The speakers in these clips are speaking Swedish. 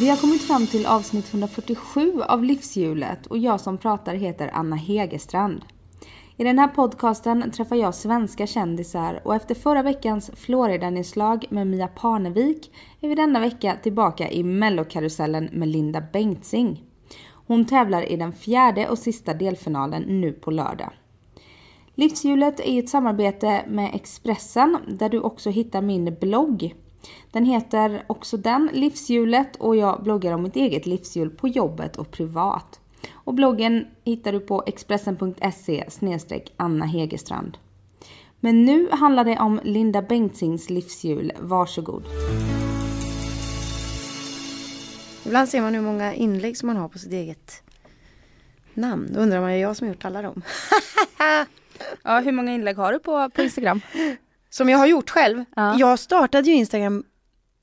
Vi har kommit fram till avsnitt 147 av Livshjulet och jag som pratar heter Anna Hegerstrand. I den här podcasten träffar jag svenska kändisar och efter förra veckans Florida-nedslag med Mia Parnevik är vi denna vecka tillbaka i mellokarusellen med Linda Bengtzing. Hon tävlar i den fjärde och sista delfinalen nu på lördag. Livshjulet är ett samarbete med Expressen där du också hittar min blogg den heter också den Livshjulet och jag bloggar om mitt eget livshjul på jobbet och privat. Och bloggen hittar du på expressen.se Anna Hegerstrand. Men nu handlar det om Linda Bengtzings livshjul. Varsågod. Ibland ser man hur många inlägg som man har på sitt eget namn. Då undrar man, är jag som har gjort alla dem? ja, hur många inlägg har du på, på Instagram? Som jag har gjort själv. Ja. Jag startade ju Instagram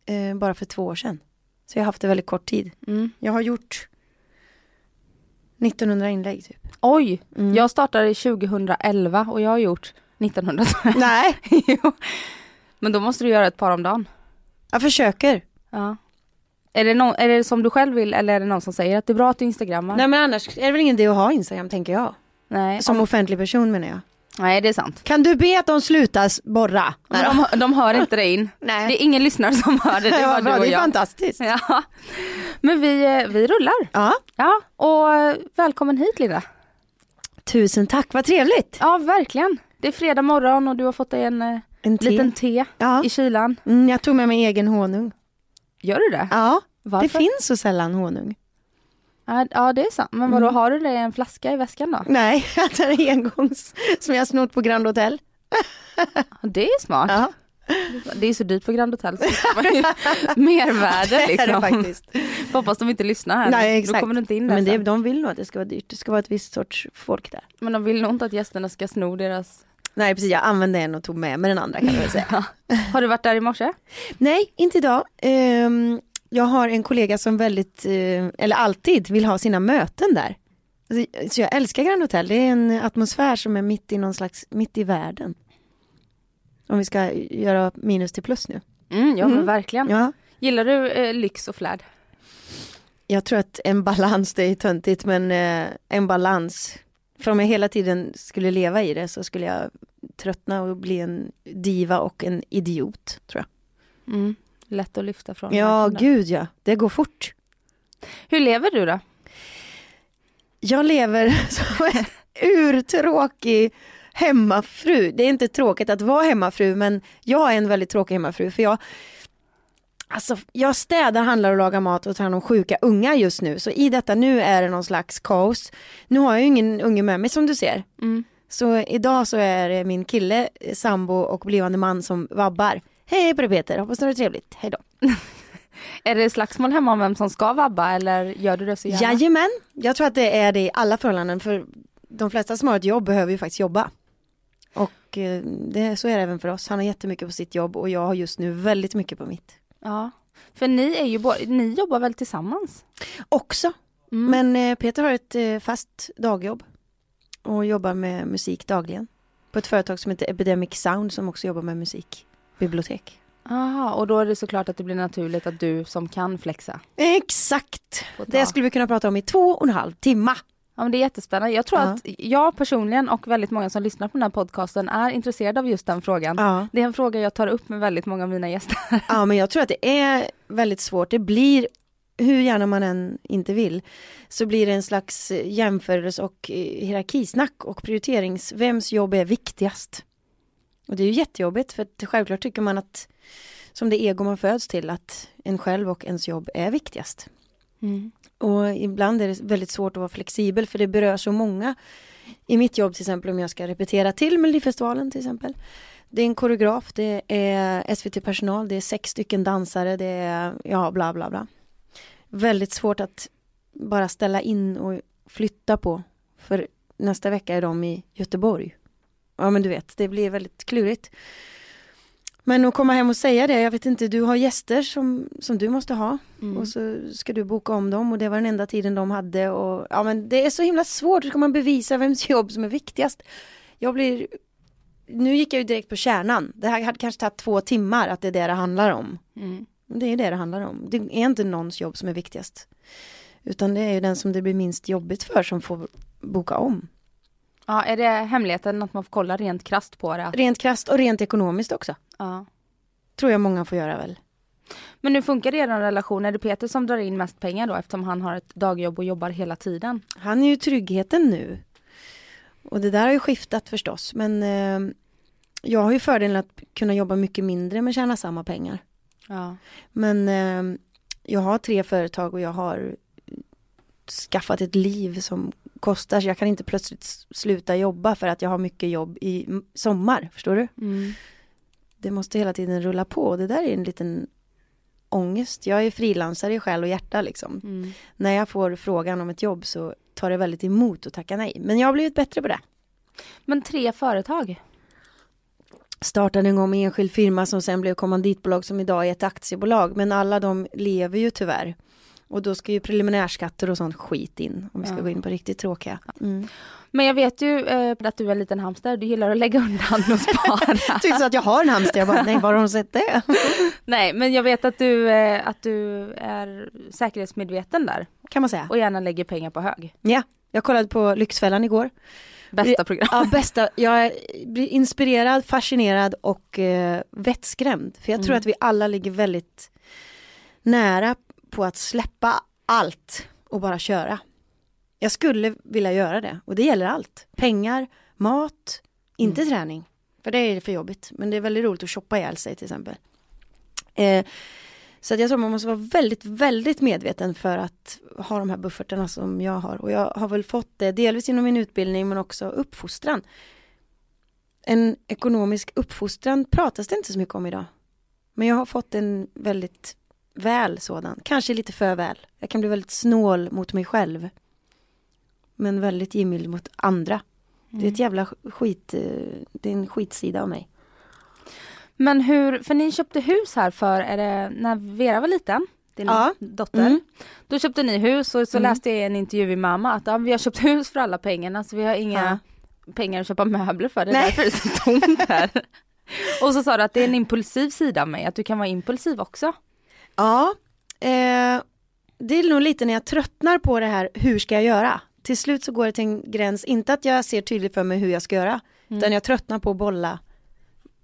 eh, bara för två år sedan. Så jag har haft det väldigt kort tid. Mm. Jag har gjort 1900 inlägg typ. Oj! Mm. Jag startade 2011 och jag har gjort 1900. Nej! Men då måste du göra ett par om dagen. Jag försöker. Ja. Är det, no är det som du själv vill eller är det någon som säger att det är bra att du instagrammar? Nej men annars är det väl ingen idé att ha Instagram tänker jag. Nej. Som om... offentlig person menar jag. Nej det är sant. Kan du be att de slutar borra? De, de hör inte det in. Nej. Det är ingen lyssnare som hör det. Det, ja, bra, det är fantastiskt. Ja. Men vi, eh, vi rullar. Ja. ja. Och eh, välkommen hit Linda. Tusen tack, vad trevligt. Ja verkligen. Det är fredag morgon och du har fått dig en, eh, en te. liten te ja. i kylan. Mm, jag tog med mig egen honung. Gör du det? Ja, Varför? det finns så sällan honung. Ja det är sant, men vadå mm. har du det i en flaska i väskan då? Nej, det är engångs som jag snott på Grand Hotel. det är smart. Ja. Det är så dyrt på Grand Hotel så mervärde liksom. Det är det faktiskt. Hoppas de inte lyssnar här. Nej exakt. Då kommer du inte in Men det, de vill nog att det ska vara dyrt. Det ska vara ett visst sorts folk där. Men de vill nog inte att gästerna ska sno deras Nej precis, jag använde en och tog med mig den andra kan jag säga. Har du varit där i morse? Nej, inte idag. Um, jag har en kollega som väldigt, eh, eller alltid vill ha sina möten där. Alltså, så jag älskar Grand Hotel, det är en atmosfär som är mitt i någon slags, mitt i världen. Om vi ska göra minus till plus nu. Mm, ja mm. men verkligen. Ja. Gillar du eh, lyx och flärd? Jag tror att en balans, det är töntigt men eh, en balans. För om jag hela tiden skulle leva i det så skulle jag tröttna och bli en diva och en idiot tror jag. Mm lätt att lyfta från. Ja, gud ja. Det går fort. Hur lever du då? Jag lever som en urtråkig hemmafru. Det är inte tråkigt att vara hemmafru men jag är en väldigt tråkig hemmafru för jag Alltså, jag städar, handlar och lagar mat och tar hand om sjuka unga just nu. Så i detta nu är det någon slags kaos. Nu har jag ju ingen unge med mig som du ser. Mm. Så idag så är det min kille, sambo och blivande man som vabbar. Hej på dig Peter, hoppas du har det trevligt, hej då. är det slagsmål hemma om vem som ska vabba eller gör du det så gärna? Jajamän, jag tror att det är det i alla förhållanden för de flesta som har ett jobb behöver ju faktiskt jobba. Och eh, det, så är det även för oss. Han har jättemycket på sitt jobb och jag har just nu väldigt mycket på mitt. Ja, för ni är ju ni jobbar väl tillsammans? Också, mm. men eh, Peter har ett eh, fast dagjobb och jobbar med musik dagligen. På ett företag som heter Epidemic Sound som också jobbar med musik bibliotek. Aha, och då är det såklart att det blir naturligt att du som kan flexa. Exakt! Det skulle vi kunna prata om i två och en halv timme. Ja men det är jättespännande. Jag tror ja. att jag personligen och väldigt många som lyssnar på den här podcasten är intresserade av just den frågan. Ja. Det är en fråga jag tar upp med väldigt många av mina gäster. Ja men jag tror att det är väldigt svårt. Det blir, hur gärna man än inte vill, så blir det en slags jämförelse och eh, hierarkisnack och prioriterings, vems jobb är viktigast? Och det är ju jättejobbigt för att självklart tycker man att som det ego man föds till att en själv och ens jobb är viktigast. Mm. Och ibland är det väldigt svårt att vara flexibel för det berör så många. I mitt jobb till exempel om jag ska repetera till Melodifestivalen till exempel. Det är en koreograf, det är SVT-personal, det är sex stycken dansare, det är ja bla bla bla. väldigt svårt att bara ställa in och flytta på. För nästa vecka är de i Göteborg. Ja men du vet, det blir väldigt klurigt. Men att komma hem och säga det, jag vet inte, du har gäster som, som du måste ha. Mm. Och så ska du boka om dem och det var den enda tiden de hade. Och, ja men det är så himla svårt, hur ska man bevisa vems jobb som är viktigast? Jag blir... Nu gick jag ju direkt på kärnan. Det här hade kanske tagit två timmar att det är det det handlar om. Mm. Det är det det handlar om. Det är inte någons jobb som är viktigast. Utan det är ju den som det blir minst jobbigt för som får boka om. Ja, är det hemligheten att man får kolla rent krasst på det? Rent krasst och rent ekonomiskt också. ja. Tror jag många får göra väl. Men hur funkar er relation? Är det Peter som drar in mest pengar då eftersom han har ett dagjobb och jobbar hela tiden? Han är ju tryggheten nu. Och det där har ju skiftat förstås. Men eh, jag har ju fördelen att kunna jobba mycket mindre men tjäna samma pengar. Ja. Men eh, jag har tre företag och jag har skaffat ett liv som kostar. Så jag kan inte plötsligt sluta jobba för att jag har mycket jobb i sommar. Förstår du? Mm. Det måste hela tiden rulla på. Det där är en liten ångest. Jag är frilansare i själ och hjärta liksom. Mm. När jag får frågan om ett jobb så tar det väldigt emot att tacka nej. Men jag har blivit bättre på det. Men tre företag? Startade en gång med enskild firma som sen blev kommanditbolag som idag är ett aktiebolag. Men alla de lever ju tyvärr. Och då ska ju preliminärskatter och sånt skit in. Om vi ska Ja. gå in på riktigt tråkiga. Mm. Men jag vet ju eh, att du är en liten hamster, du gillar att lägga undan och spara. Tyckte att jag har en hamster. Jag bara, nej var har de sett det? Nej men jag vet att du, eh, att du är säkerhetsmedveten där Kan man säga. och gärna lägger pengar på hög. Ja, jag kollade på Lyxfällan igår. Bästa program. Ja, bästa. Jag blir inspirerad, fascinerad och eh, vettskrämd. För jag tror Mm. att vi alla ligger väldigt nära på att släppa allt och bara köra. Jag skulle vilja göra det och det gäller allt. Pengar, mat, inte träning. För det är för jobbigt. Men det är väldigt roligt att shoppa ihjäl sig till exempel. Eh, så jag tror man måste vara väldigt, väldigt medveten för att ha de här buffertarna som jag har. Och jag har väl fått det delvis inom min utbildning men också uppfostran. En ekonomisk uppfostran pratas det inte så mycket om idag. Men jag har fått en väldigt väl sådan, kanske lite för väl. Jag kan bli väldigt snål mot mig själv. Men väldigt givmild mot andra. Det är ett jävla skit, eh, det är en skitsida av mig. Men hur, för ni köpte hus här för, är det när Vera var liten? Din Ja. dotter. Mm. Då köpte ni hus och så Mm. läste jag en intervju i mamma att ja, vi har köpt hus för alla pengarna så vi har inga pengar att köpa möbler för. Det är Nej. därför det är så tomt här. och så sa du att det är en impulsiv sida av mig, att du kan vara impulsiv också. Ja, eh, det är nog lite när jag tröttnar på det här, hur ska jag göra? Till slut så går det till en gräns, inte att jag ser tydligt för mig hur jag ska göra, utan jag tröttnar på att bolla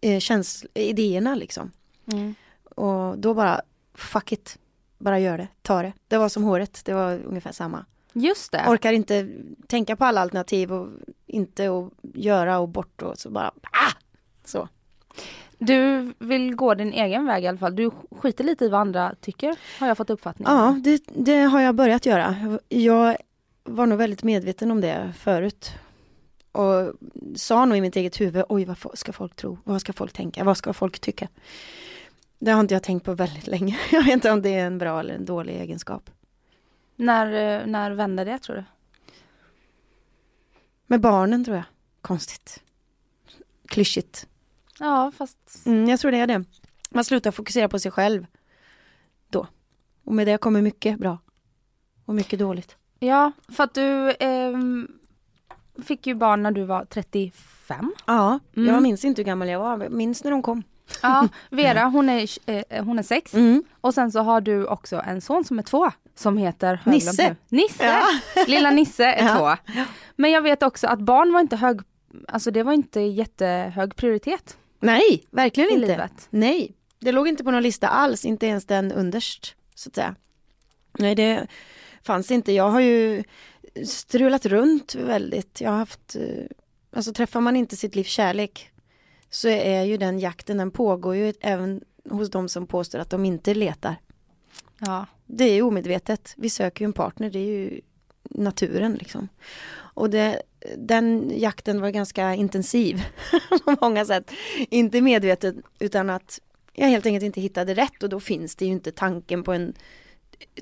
eh, käns- idéerna liksom. Mm. Och då bara, fuck it, bara gör det, ta det. Det var som håret, det var ungefär samma. Just det. Orkar inte tänka på alla alternativ och inte och göra och bort och så bara, ah! Så. Du vill gå din egen väg i alla fall. Du skiter lite i vad andra tycker, har jag fått uppfattning. Ja, det, det har jag börjat göra. Jag var nog väldigt medveten om det förut. Och sa nog i mitt eget huvud, oj vad ska folk tro? Vad ska folk tänka? Vad ska folk tycka? Det har inte jag tänkt på väldigt länge. Jag vet inte om det är en bra eller en dålig egenskap. När, eh, när vände det tror du? Med barnen tror jag. Konstigt. Klyschigt. Ja fast Mm, jag tror det är det. Man slutar fokusera på sig själv då. Och med det kommer mycket bra. Och mycket dåligt. Ja, för att du ehm, fick ju barn när du var 35. Ja, Mm. jag minns inte hur gammal jag var. minns när de kom. Ja, Vera hon är, eh, hon är sex. Mm. Och sen så har du också en son som är två. Som heter Nisse. Nisse! Ja. Lilla Nisse är Ja. två. Men jag vet också att barn var inte hög, alltså det var inte jättehög prioritet Nej, verkligen inte. livet. Nej, det låg inte på någon lista alls, inte ens den underst, så att säga. Nej, det fanns inte. Jag har ju strulat runt väldigt. Jag har haft, eh, alltså träffar man inte sitt livs kärlek så är ju den jakten, den pågår ju även hos de som påstår att de inte letar. Ja. Det är ju omedvetet. Vi söker ju en partner, det är ju naturen liksom. Och det, den jakten var ganska intensiv på många sätt. Inte medvetet utan att jag helt enkelt inte hittade rätt och då finns det ju inte tanken på en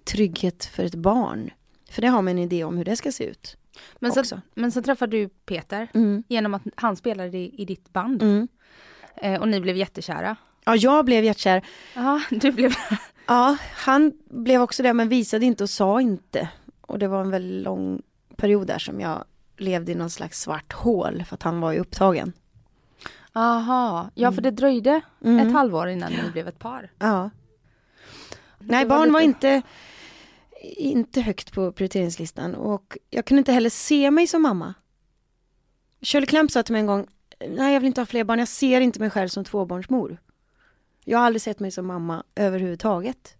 trygghet för ett barn. För det har man en idé om hur det ska se ut. Men så, också. men så träffade du Peter Mm. genom att han spelade i, i ditt band Mm. eh, och ni blev jättekära. Ja, jag blev hjärtkär. Ja, du blev... Ja, han blev också det men visade inte och sa inte. Och det var en väldigt lång period där som jag levde i någon slags svart hål för att han var ju upptagen. Aha, ja för det dröjde Mm. ett halvår innan ni blev ett par. Ja. Nej, var barn var inte, inte högt på prioriteringslistan och jag kunde inte heller se mig som mamma. Shirley Clamp sa till mig en gång, nej jag vill inte ha fler barn, jag ser inte mig själv som tvåbarnsmor. Jag har aldrig sett mig som mamma överhuvudtaget.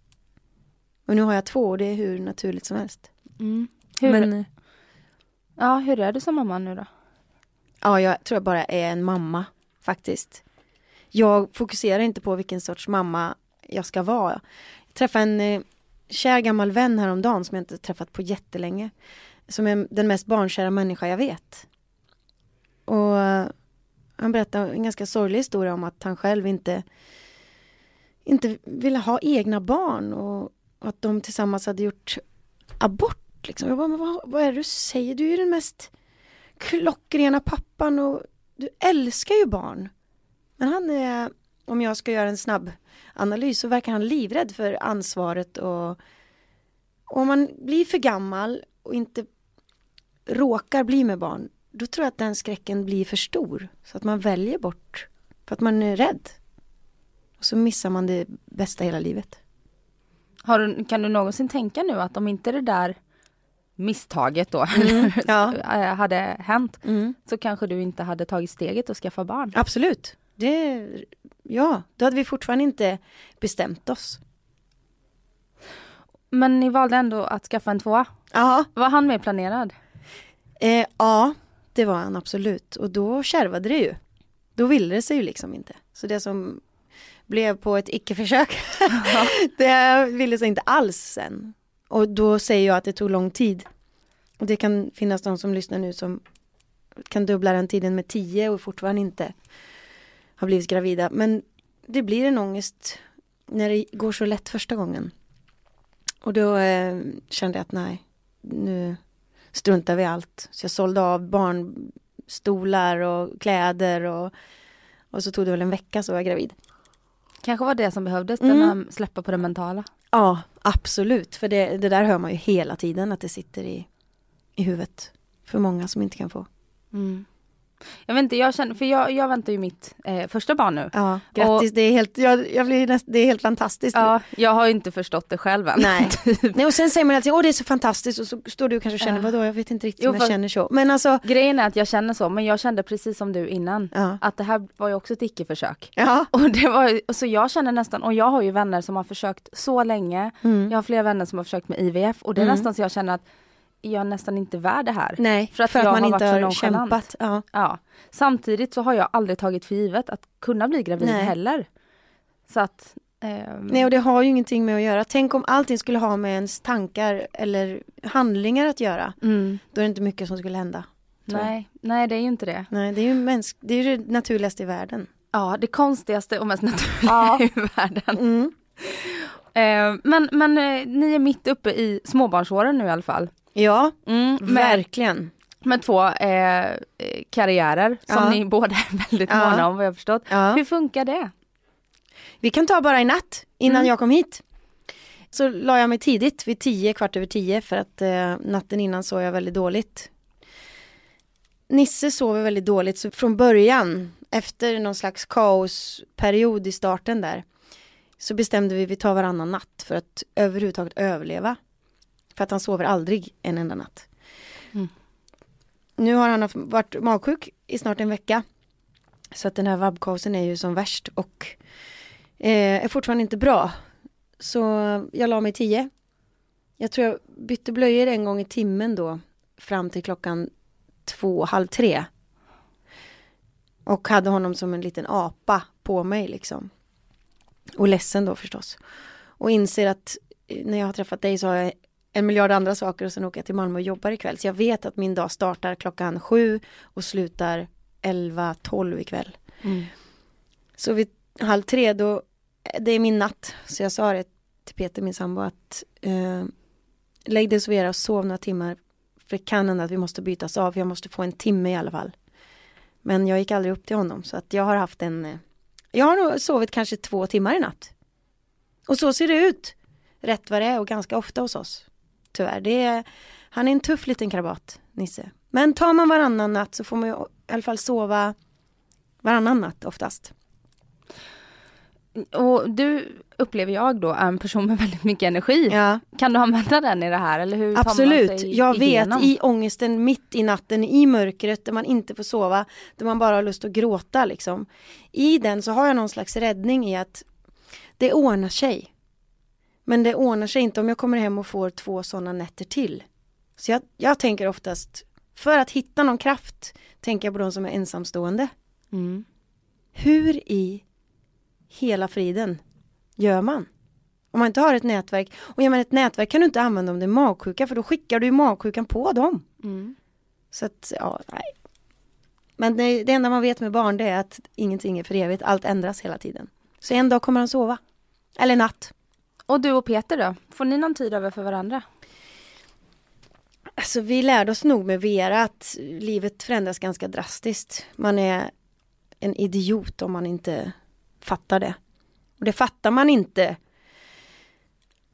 Och nu har jag två och det är hur naturligt som helst. Mm. Hur, Men ja, hur är du som mamma nu då? ja, jag tror jag bara är en mamma faktiskt. Jag fokuserar inte på vilken sorts mamma jag ska vara. Jag träffade en eh, kär gammal vän häromdagen som jag inte träffat på jättelänge. Som är den mest barnkära människa jag vet. Och eh, han berättade en ganska sorglig historia om att han själv inte inte ville ha egna barn och att de tillsammans hade gjort abort. Liksom. Jag bara, men vad, vad är det du säger? Du är ju den mest klockrena pappan och du älskar ju barn. Men han är, om jag ska göra en snabb analys så verkar han livrädd för ansvaret och, och om man blir för gammal och inte råkar bli med barn då tror jag att den skräcken blir för stor så att man väljer bort för att man är rädd. Och så missar man det bästa hela livet. Har du, kan du någonsin tänka nu att om inte det där misstaget då Mm, ja. eh, hade hänt Mm. så kanske du inte hade tagit steget och skaffa barn? Absolut. Det, ja, då hade vi fortfarande inte bestämt oss. Men ni valde ändå att skaffa en tvåa. Ja, Var han med planerad? eh, ja, det var han absolut. Och då kärvade det ju. Då ville det sig ju liksom inte. Så det som blev på ett icke-försök, det ville sig inte alls sen. Och då säger jag att det tog lång tid. Och det kan finnas de som lyssnar nu som kan dubbla den tiden med tio och fortfarande inte har blivit gravida. Men det blir en ångest när det går så lätt första gången. Och då eh, kände jag att nej, nu struntar vi i allt. Så jag sålde av barnstolar och kläder och, och så tog det väl en vecka så var jag gravid. Kanske var det som behövdes, Mm. här släppa på det mentala. Ja, absolut. För det, det där hör man ju hela tiden att det sitter i, i huvudet. För många som inte kan få. Mm. Jag vet inte, jag känner, för jag, jag väntar ju mitt eh, första barn nu. Ja, grattis. det, är helt, jag, jag blir näst, det är helt fantastiskt. Ja, jag har ju inte förstått det själv än. Nej. Nej, och sen säger man alltid, åh det är så fantastiskt och så står du kanske och känner, Ja. vadå, jag vet inte riktigt Jo, om jag känner så. Men alltså, Grejen är att jag känner så, men jag kände precis som du innan. ja. Att det här var ju också ett icke-försök. Ja. Och det var så jag känner nästan, och jag har ju vänner som har försökt så länge. Mm. Jag har flera vänner som har försökt med IVF och det är Mm. nästan så jag känner att jag är nästan inte värd det här. Nej, För att jag man har inte varit har kämpat. Ja. Ja. Samtidigt så har jag aldrig tagit för givet att kunna bli gravid Nej. heller. Så att... ehm, Nej, och det har ju ingenting med att göra. Tänk om allting skulle ha med ens tankar eller handlingar att göra. mm, Då är det inte mycket som skulle hända. jag. nej, nej, det är ju inte det. Nej, det är ju mänsk- det, är det naturligaste i världen. Ja, det konstigaste och mest naturliga i världen. Mm. Eh, men men eh, ni är mitt uppe i småbarnsåren nu i alla fall. Ja, Mm, verkligen. med två eh, karriärer som Ja. ni båda är väldigt Ja. måna om vad jag förstått. Ja. Hur funkar det? Vi kan ta bara i natt, innan Mm. jag kom hit. Så la jag mig tidigt, vid tio, kvart över tio, för att eh, natten innan sov jag väldigt dåligt. Nisse sover väldigt dåligt, så från början, efter någon slags kaosperiod i starten där, så bestämde vi att vi tar varannan natt för att överhuvudtaget överleva. För att han sover aldrig en enda natt. Mm. Nu har han haft, varit magsjuk i snart en vecka. Så att den här vabbkaosen är ju som värst och eh, är fortfarande inte bra. Så jag la mig tio. Jag tror jag bytte blöjor en gång i timmen då. Fram till klockan två, halv tre. Och hade honom som en liten apa på mig liksom. Och ledsen då förstås. Och inser att eh, när jag har träffat dig så har jag en miljard andra saker och sen åker jag till Malmö och jobbar ikväll. Så jag vet att min dag startar klockan sju och slutar elva, tolv ikväll. Mm. Så vid halv tre då, det är min natt. Så jag sa det till Peter, min sambo, att eh, lägg dig och sovera och sov några timmar. För det kan hända att vi måste bytas av, jag måste få en timme i alla fall. Men jag gick aldrig upp till honom så att jag har haft en eh, Jag har nog sovit kanske två timmar i natt. Och så ser det ut. Rätt vad det är och ganska ofta hos oss. Tyvärr. Det är, han är en tuff liten krabat, Nisse. Men tar man varannan natt så får man ju i alla fall sova varannan natt oftast. Och du upplever jag då är en person med väldigt mycket energi. Ja. Kan du använda den i det här eller hur Absolut, jag igenom? vet i ångesten mitt i natten, i mörkret där man inte får sova, där man bara har lust att gråta liksom. I den så har jag någon slags räddning i att det ordnar sig. Men det ordnar sig inte om jag kommer hem och får två sådana nätter till. Så jag, jag tänker oftast, för att hitta någon kraft, tänker jag på de som är ensamstående. Mm. Hur i hela friden gör man? Om man inte har ett nätverk. Och jag menar ett nätverk kan du inte använda om det är magsjuka för då skickar du ju magsjukan på dem. Mm. Så att, ja, nej. Men det, det enda man vet med barn det är att ingenting är för evigt. Allt ändras hela tiden. Så en dag kommer han sova. Eller natt. Och du och Peter då? Får ni någon tid över för varandra? Alltså vi lärde oss nog med Vera att livet förändras ganska drastiskt. Man är en idiot om man inte fattar det. Och det fattar man inte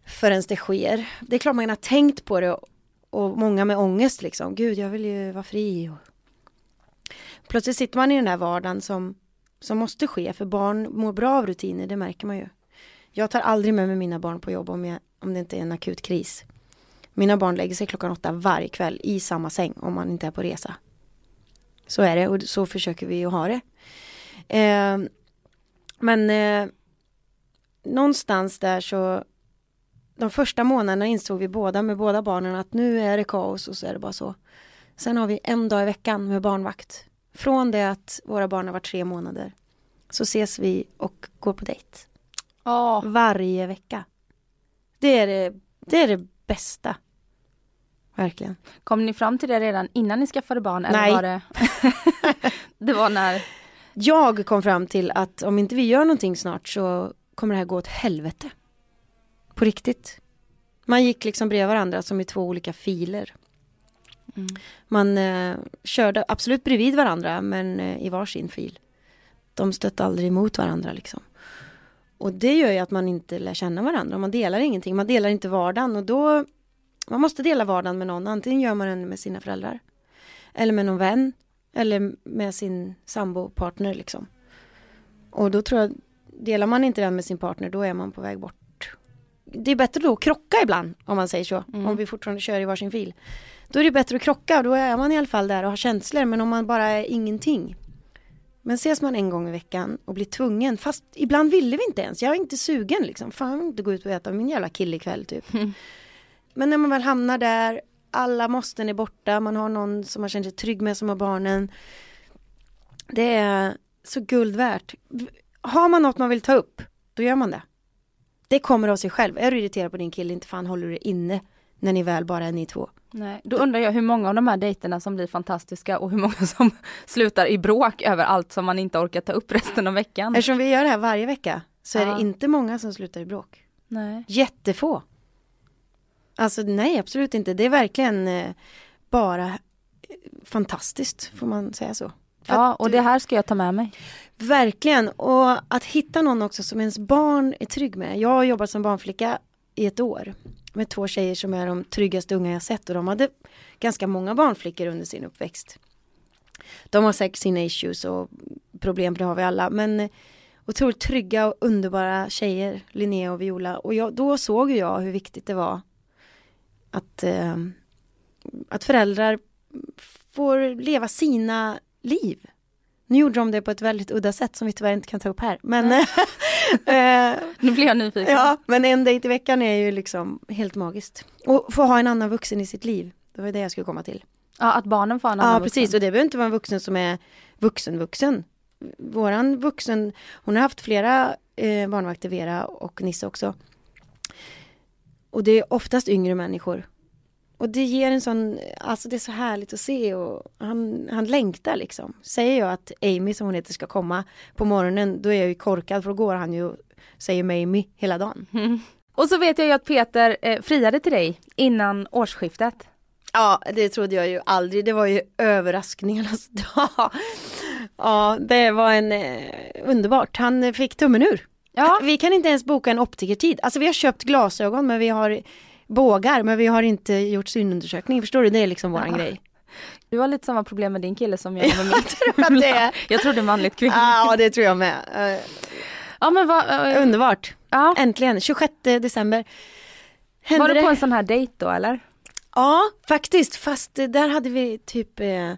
förrän det sker. Det är klart man har tänkt på det och, och många med ångest liksom. Gud, jag vill ju vara fri. Och... Plötsligt sitter man i den här vardagen som, som måste ske för barn mår bra av rutiner, det märker man ju. Jag tar aldrig med mig mina barn på jobb om, jag, om det inte är en akut kris. Mina barn lägger sig klockan åtta varje kväll i samma säng om man inte är på resa. Så är det och så försöker vi att ha det. Eh, men eh, någonstans där så de första månaderna insåg vi båda med båda barnen att nu är det kaos och så är det bara så. Sen har vi en dag i veckan med barnvakt. Från det att våra barn har varit tre månader så ses vi och går på dejt. Ja. Varje vecka. Det är det, det är det bästa. Verkligen. Kom ni fram till det redan innan ni skaffade barn? Eller Nej. Var det... det var när... Jag kom fram till att om inte vi gör någonting snart så kommer det här gå åt helvete. På riktigt. Man gick liksom bredvid varandra som i två olika filer. Mm. Man eh, körde absolut bredvid varandra men eh, i varsin fil. De stötte aldrig emot varandra liksom. Och det gör ju att man inte lär känna varandra. Man delar ingenting. Man delar inte vardagen och då man måste dela vardagen med någon. Antingen gör man den med sina föräldrar. Eller med någon vän. Eller med sin sambopartner liksom. Och då tror jag, delar man inte den med sin partner då är man på väg bort. Det är bättre då att krocka ibland om man säger så. Mm. Om vi fortfarande kör i varsin fil. Då är det bättre att krocka, då är man i alla fall där och har känslor. Men om man bara är ingenting. Men ses man en gång i veckan och blir tvungen, fast ibland ville vi inte ens. Jag är inte sugen liksom. Fan, jag vill inte gå ut och äta min jävla kille ikväll typ. Mm. Men när man väl hamnar där, alla måsten är borta, man har någon som man känner sig trygg med som har barnen. Det är så guld värt. Har man något man vill ta upp, då gör man det. Det kommer av sig själv. Är du irriterad på din kille, inte fan håller du inne när ni väl bara är ni två. Nej. Då undrar jag hur många av de här dejterna som blir fantastiska och hur många som slutar i bråk över allt som man inte orkar ta upp resten av veckan. Eftersom vi gör det här varje vecka så är Ja. det inte många som slutar i bråk. Nej. Jättefå. Alltså nej, absolut inte. Det är verkligen eh, bara eh, fantastiskt, får man säga så. För Ja, och det här ska jag ta med mig. Verkligen, och att hitta någon också som ens barn är trygg med. Jag har jobbat som barnflicka i ett år med två tjejer som är de tryggaste unga jag sett och de hade ganska många barnflickor under sin uppväxt. De har säkert sina issues och problem, det har vi alla, men eh, otroligt trygga och underbara tjejer, Linnea och Viola. Och jag, då såg jag hur viktigt det var att, eh, att föräldrar får leva sina liv. Nu gjorde de det på ett väldigt udda sätt som vi tyvärr inte kan ta upp här. Men, Nu blir jag nyfiken. ja, men en dejt i veckan är ju liksom helt magiskt. Och få ha en annan vuxen i sitt liv. Det var det jag skulle komma till. Ja, att barnen får en Ja, annan precis. vuxen. Och det behöver inte vara en vuxen som är vuxen vuxen. Våran vuxen, hon har haft flera eh, barnvakter, Vera och Nisse också. Och det är oftast yngre människor. Och det ger en sån, alltså det är så härligt att se och han, han längtar liksom. Säger jag att Amy som hon heter ska komma på morgonen, då är jag ju korkad för då går han ju och säger Mamie hela dagen. Mm. Och så vet jag ju att Peter eh, friade till dig innan årsskiftet. Ja, det trodde jag ju aldrig. Det var ju överraskningarnas dag. Ja, det var en eh, underbart. Han fick tummen ur. Ja. Vi kan inte ens boka en optikertid. Alltså vi har köpt glasögon men vi har bågar men vi har inte gjort synundersökning. Förstår du? Det är liksom våran Ja. grej. Du har lite samma problem med din kille som jag har med Jag tror att det är. Jag trodde manligt kvinnligt. Ja, det tror jag med. Eh, Ja men vad, eh, underbart. ja. Äntligen, 26 december. Hände Var du det? på en sån här dejt då eller? Ja, faktiskt. Fast eh, där hade vi typ eh,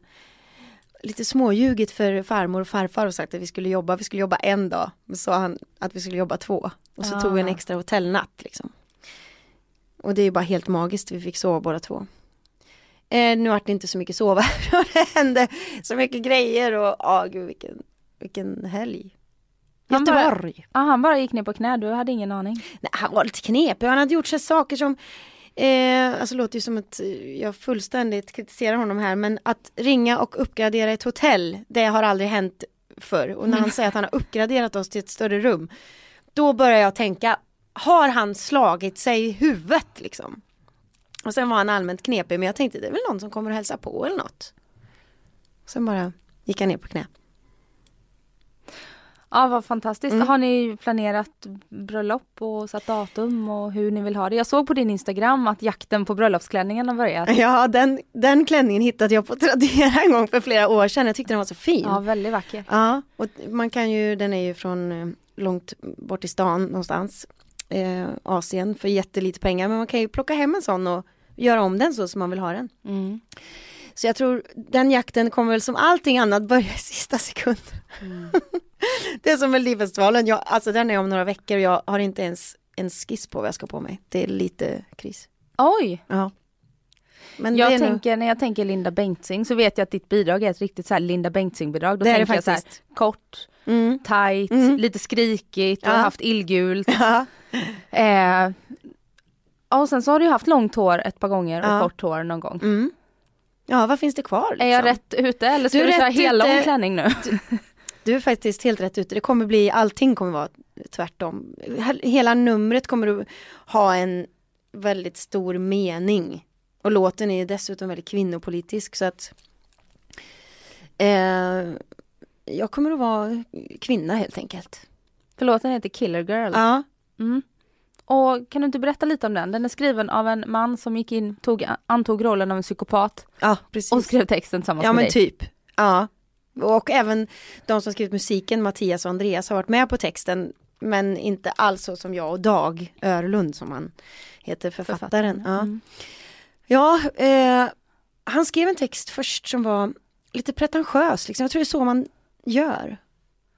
lite småljugit för farmor och farfar och sagt att vi skulle jobba. Vi skulle jobba en dag. Men sa han att vi skulle jobba två. Och så Ah. tog vi en extra hotellnatt liksom. Och det är ju bara helt magiskt. Vi fick sova båda två. Eh, nu vart det inte så mycket sova. det hände så mycket grejer och ja, gud vilken, vilken helg. Han bara- Göteborg. Ja han bara gick ner på knä, du hade ingen aning. Nej, han var lite knepig. Han hade gjort här saker som Eh, alltså låter ju som att eh, jag fullständigt kritiserar honom här men att ringa och uppgradera ett hotell det har aldrig hänt förr och när han säger att han har uppgraderat oss till ett större rum då börjar jag tänka har han slagit sig i huvudet liksom? Och sen var han allmänt knepig men jag tänkte det är väl någon som kommer och hälsa på eller något. Sen bara gick han ner på knä. Ja vad fantastiskt. Mm. Har ni planerat bröllop och satt datum och hur ni vill ha det? Jag såg på din Instagram att jakten på bröllopsklänningen har börjat. Ja den, den klänningen hittade jag på Tradera en gång för flera år sedan. Jag tyckte den var så fin. Ja väldigt vacker. Ja, och man kan ju, den är ju från eh, långt bort i stan någonstans. Eh, Asien för jättelite pengar men man kan ju plocka hem en sån och göra om den så som man vill ha den. Mm. Så jag tror den jakten kommer väl som allting annat börja i sista sekund. det är som Melodifestivalen, jag, alltså den är om några veckor och jag har inte ens en skiss på vad jag ska på mig. Det är lite kris. Oj! Ja. Men Jag tänker, när jag tänker Linda Bengtzing så vet jag att ditt bidrag är ett riktigt så Linda Bengtzing bidrag. Då det tänker jag så här, kort, Mm. tight, Mm. lite skrikigt, och Ja. haft illgult. Ja. Eh, och sen så har du haft långt hår ett par gånger och Ja. kort hår någon gång. Mm. ja, vad finns det kvar? Liksom? Är jag rätt ute eller ska Du du, köra ute. klänning nu? Du är faktiskt helt rätt ute. Det kommer bli, allting kommer vara tvärtom. He- Hela numret kommer att ha en väldigt stor mening. Och låten är dessutom väldigt kvinnopolitisk så att eh, jag kommer att vara kvinna helt enkelt. För låten heter Killer Girl. Ja, Mm. Och kan du inte berätta lite om den? Den är skriven av en man som gick in, tog, antog rollen av en psykopat ja precis. och skrev texten tillsammans ja med men dig. typ. Ja. Och även de som skrivit musiken, Mattias och Andreas har varit med på texten. Men inte alls så som jag och Dag Örlund som han heter författaren. Ja. Mm. Ja, eh, han skrev en text först som var lite pretentiös, liksom. jag tror det är så man gör.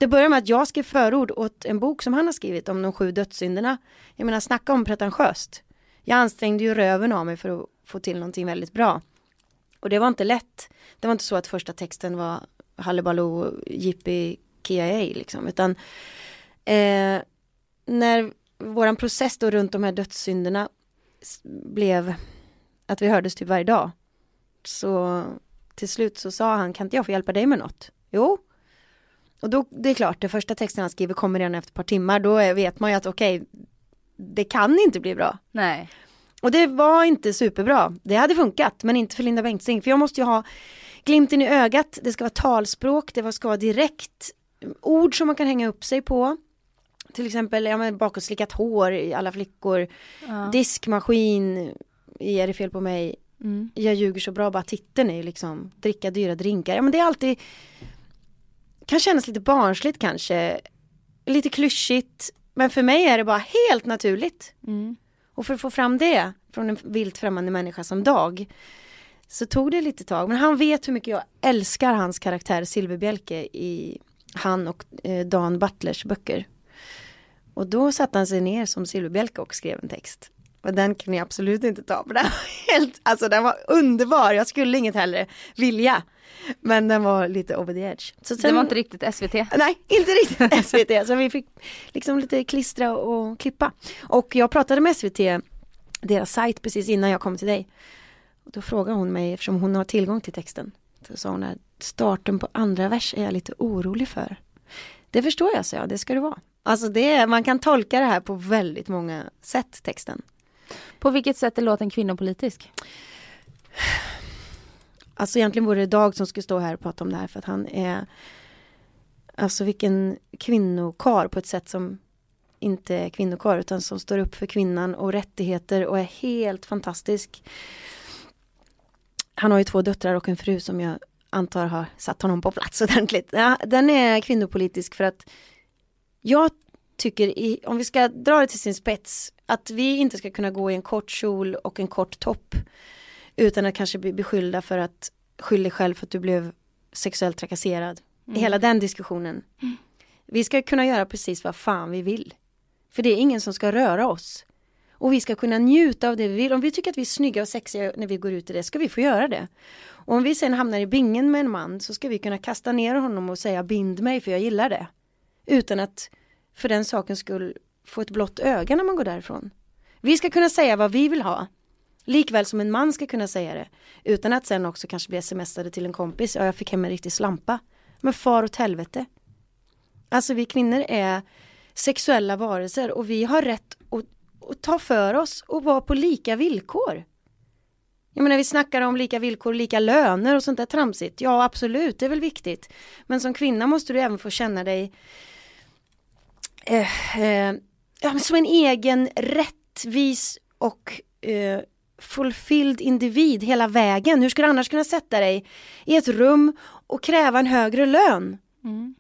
Det börjar med att jag skrev förord åt en bok som han har skrivit om de sju dödssynderna. Jag menar, snacka om pretentiöst. Jag ansträngde ju röven av mig för att få till någonting väldigt bra. Och det var inte lätt. Det var inte så att första texten var Hallabaloo, Jippi, KIA liksom, utan eh, när våran process då runt de här dödssynderna blev att vi hördes typ varje dag. Så till slut så sa han, kan inte jag få hjälpa dig med något? Jo. Och då, det är klart, det första texten han skriver kommer redan efter ett par timmar, då vet man ju att okej, det kan inte bli bra. Nej. Och det var inte superbra. Det hade funkat, men inte för Linda Bengtzing. För jag måste ju ha glimten i ögat, det ska vara talspråk, det ska vara direkt ord som man kan hänga upp sig på. Till exempel, ja men bakåtslickat hår i alla flickor, Ja. diskmaskin, är det fel på mig? Mm. Jag ljuger så bra, bara titeln är ju liksom dricka dyra drinkar. Ja men det är alltid, kan kännas lite barnsligt kanske, lite klyschigt, men för mig är det bara helt naturligt. Mm. Och för att få fram det från en vilt främmande människa som Dag så tog det lite tag. Men han vet hur mycket jag älskar hans karaktär Silverbjälke i han och eh, Dan Butlers böcker. Och då satte han sig ner som Silverbjälke och skrev en text. Och den kan jag absolut inte ta på. Den var, helt, alltså den var underbar, jag skulle inget hellre vilja. Men den var lite over the edge. Så Det sen- var inte riktigt SVT. Nej, inte riktigt SVT. Så vi fick liksom lite klistra och klippa. Och jag pratade med SVT, deras sajt, precis innan jag kom till dig. Och då frågade hon mig, eftersom hon har tillgång till texten. Så sa hon att starten på andra vers är jag lite orolig för. Det förstår jag, så jag. Det ska det vara. Alltså det man kan tolka det här på väldigt många sätt, texten. På vilket sätt är låten kvinnopolitisk? Alltså egentligen vore det Dag som skulle stå här och prata om det här för att han är Alltså vilken kvinnokar på ett sätt som inte är kvinnokar utan som står upp för kvinnan och rättigheter och är helt fantastisk. Han har ju två döttrar och en fru som jag antar har satt honom på plats ordentligt. Ja, den är kvinnopolitisk för att jag tycker, i, om vi ska dra det till sin spets, att vi inte ska kunna gå i en kort kjol och en kort topp utan att kanske bli beskyllda för att skylla dig själv för att du blev sexuellt trakasserad. Mm. Hela den diskussionen. Mm. Vi ska kunna göra precis vad fan vi vill. För det är ingen som ska röra oss. Och vi ska kunna njuta av det vi vill. Om vi tycker att vi är snygga och sexiga när vi går ut i det, ska vi få göra det. Och om vi sen hamnar i bingen med en man så ska vi kunna kasta ner honom och säga bind mig för jag gillar det. Utan att för den sakens skull få ett blått öga när man går därifrån. Vi ska kunna säga vad vi vill ha. Likväl som en man ska kunna säga det. Utan att sen också kanske bli smsade till en kompis. Ja, jag fick hem en riktig slampa. Men far åt helvete. Alltså vi kvinnor är sexuella varelser och vi har rätt att, att ta för oss och vara på lika villkor. Jag menar vi snackar om lika villkor, lika löner och sånt där tramsigt. Ja absolut, det är väl viktigt. Men som kvinna måste du även få känna dig eh, eh, ja, som en egen rättvis och eh, fulfilled individ hela vägen. Hur ska du annars kunna sätta dig i ett rum och kräva en högre lön? Mm.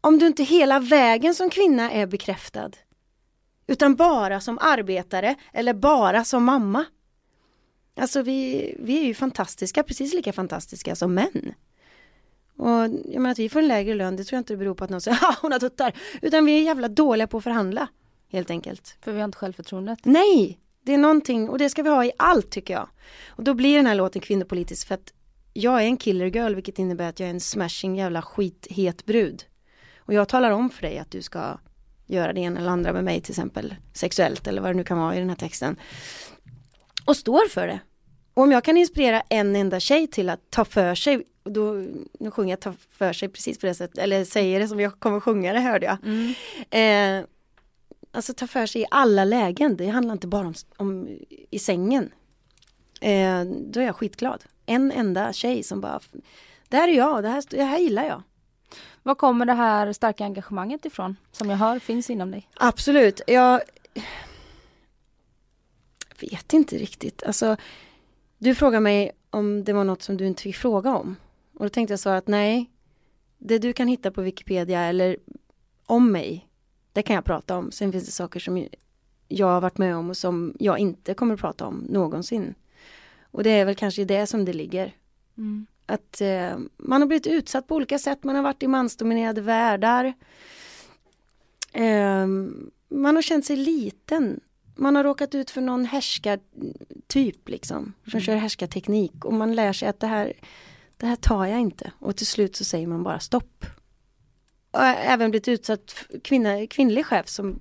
Om du inte hela vägen som kvinna är bekräftad. Utan bara som arbetare eller bara som mamma. Alltså vi, vi är ju fantastiska, precis lika fantastiska som män. Och jag menar att vi får en lägre lön, det tror jag inte beror på att någon säger att hon har tuttar. Utan vi är jävla dåliga på att förhandla. Helt enkelt. För vi har inte självförtroendet? Nej! Det är någonting, och det ska vi ha i allt tycker jag. Och då blir den här låten kvinnopolitisk för att jag är en killer girl vilket innebär att jag är en smashing jävla skithet brud. Och jag talar om för dig att du ska göra det ena eller andra med mig till exempel sexuellt eller vad det nu kan vara i den här texten. Och står för det. Och om jag kan inspirera en enda tjej till att ta för sig, då, nu sjunger jag ta för sig precis på det sättet, eller säger det som jag kommer sjunga det hörde jag. Mm. Eh, alltså ta för sig i alla lägen, det handlar inte bara om, om i sängen. Eh, då är jag skitglad. En enda tjej som bara, det här är jag, det här, det här gillar jag. Var kommer det här starka engagemanget ifrån? Som jag hör finns inom dig. Absolut, jag vet inte riktigt. Alltså, du frågar mig om det var något som du inte fick fråga om. Och då tänkte jag svara att nej, det du kan hitta på Wikipedia eller om mig, det kan jag prata om. Sen finns det saker som jag har varit med om och som jag inte kommer att prata om någonsin. Och det är väl kanske det som det ligger. Mm. Att eh, man har blivit utsatt på olika sätt, man har varit i mansdominerade världar. Eh, man har känt sig liten. Man har råkat ut för någon härskartyp liksom, som mm. kör härskarteknik och man lär sig att det här, det här tar jag inte. Och till slut så säger man bara stopp. Och även blivit utsatt kvinna, kvinnlig chef som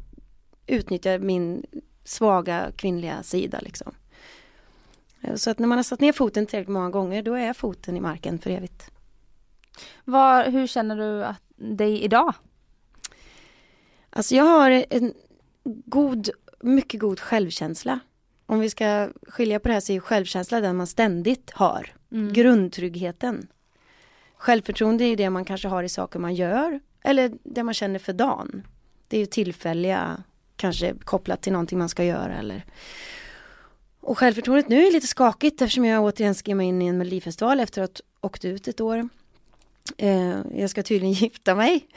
utnyttjar min svaga kvinnliga sida liksom. Eh, så att när man har satt ner foten tillräckligt många gånger då är foten i marken för evigt. Var, hur känner du att, dig idag? Alltså jag har en god, mycket god självkänsla. Om vi ska skilja på det här så är självkänsla den man ständigt har. Mm. Grundtryggheten. Självförtroende är ju det man kanske har i saker man gör eller det man känner för dagen. Det är ju tillfälliga, kanske kopplat till någonting man ska göra eller och självförtroendet nu är lite skakigt eftersom jag återigen ska mig in i en melodifestival efter att ha åkt ut ett år. Eh, jag ska tydligen gifta mig.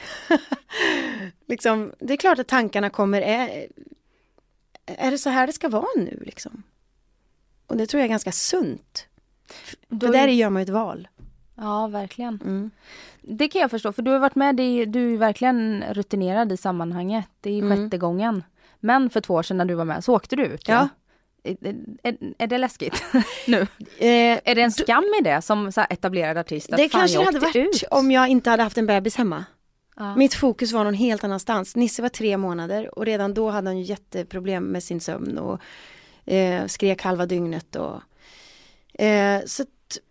liksom, det är klart att tankarna kommer, är, är det så här det ska vara nu liksom? Och det tror jag är ganska sunt. Då för där gör man ju ett val. Ja, verkligen. Mm. Det kan jag förstå, för du har varit med, du är verkligen rutinerad i sammanhanget. Det är mm. sjätte gången. Men för två år sedan när du var med så åkte du ut. Ja. Är, är det läskigt nu? Eh, är det en skam i det som så etablerad artist? det kanske det hade varit ut? om jag inte hade haft en bebis hemma. Ja. Mitt fokus var någon helt annanstans. Nisse var tre månader och redan då hade han ju jätteproblem med sin sömn och eh, skrek halva dygnet och eh, så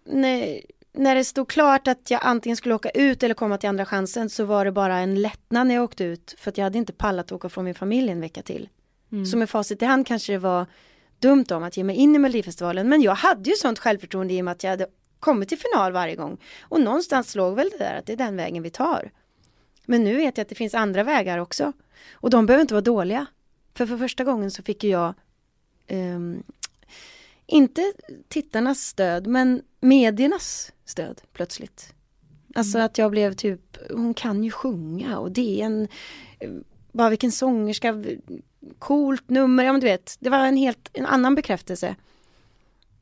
nej, när det stod klart att jag antingen skulle åka ut eller komma till andra chansen så var det bara en lättnad när jag åkte ut för att jag hade inte pallat åka från min familj en vecka till. Mm. Så med facit i hand kanske det var dumt om att ge mig in i Melodifestivalen men jag hade ju sånt självförtroende i och med att jag hade kommit till final varje gång. Och någonstans låg väl det där att det är den vägen vi tar. Men nu vet jag att det finns andra vägar också. Och de behöver inte vara dåliga. För för första gången så fick jag ehm, inte tittarnas stöd men mediernas stöd plötsligt. Alltså att jag blev typ, hon kan ju sjunga och det är en, bara vilken sångerska, coolt nummer, ja men du vet, det var en helt, en annan bekräftelse.